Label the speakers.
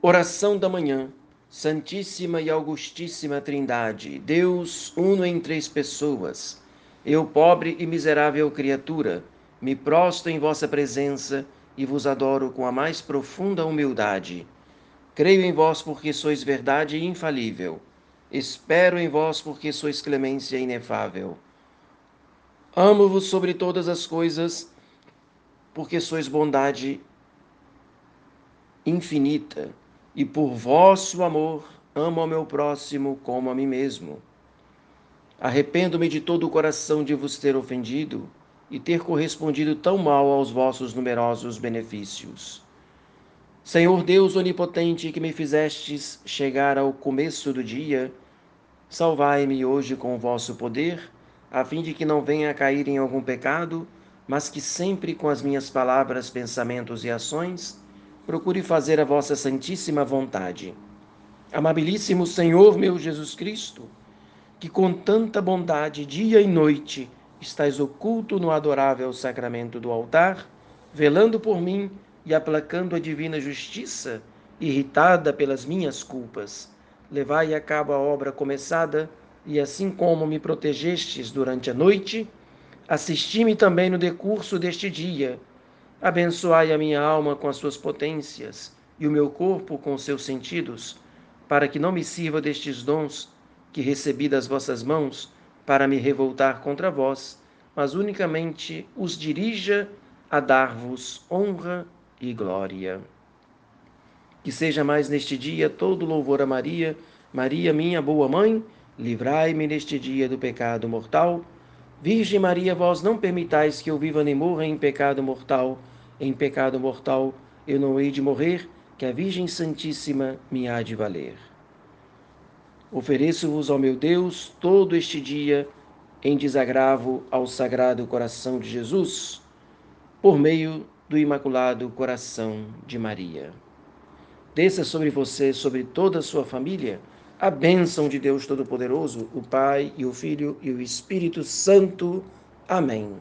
Speaker 1: Oração da manhã. Santíssima e Augustíssima Trindade, Deus uno em três pessoas. Eu, pobre e miserável criatura, me prosto em vossa presença e vos adoro com a mais profunda humildade. Creio em vós porque sois verdade infalível. Espero em vós porque sois clemência inefável. Amo-vos sobre todas as coisas porque sois bondade infinita e por vosso amor amo ao meu próximo como a mim mesmo. Arrependo-me de todo o coração de vos ter ofendido e ter correspondido tão mal aos vossos numerosos benefícios. Senhor Deus onipotente, que me fizestes chegar ao começo do dia, salvai-me hoje com o vosso poder, a fim de que não venha a cair em algum pecado, mas que sempre com as minhas palavras, pensamentos e ações procure fazer a vossa santíssima vontade. Amabilíssimo Senhor meu Jesus Cristo, que com tanta bondade, dia e noite, estás oculto no adorável sacramento do altar, velando por mim e aplacando a divina justiça, irritada pelas minhas culpas. Levai a cabo a obra começada, e assim como me protegestes durante a noite, assisti-me também no decurso deste dia Abençoai a minha alma com as suas potências e o meu corpo com seus sentidos, para que não me sirva destes dons que recebi das vossas mãos para me revoltar contra vós, mas unicamente os dirija a dar-vos honra e glória. Que seja mais neste dia todo louvor a Maria, Maria, minha boa mãe, livrai-me neste dia do pecado mortal. Virgem Maria, vós não permitais que eu viva nem morra em pecado mortal. Em pecado mortal eu não hei de morrer, que a Virgem Santíssima me há de valer. Ofereço-vos ao meu Deus todo este dia em desagravo ao Sagrado Coração de Jesus, por meio do Imaculado Coração de Maria. Desça sobre você, sobre toda a sua família, a bênção de Deus Todo-Poderoso, o Pai e o Filho e o Espírito Santo. Amém.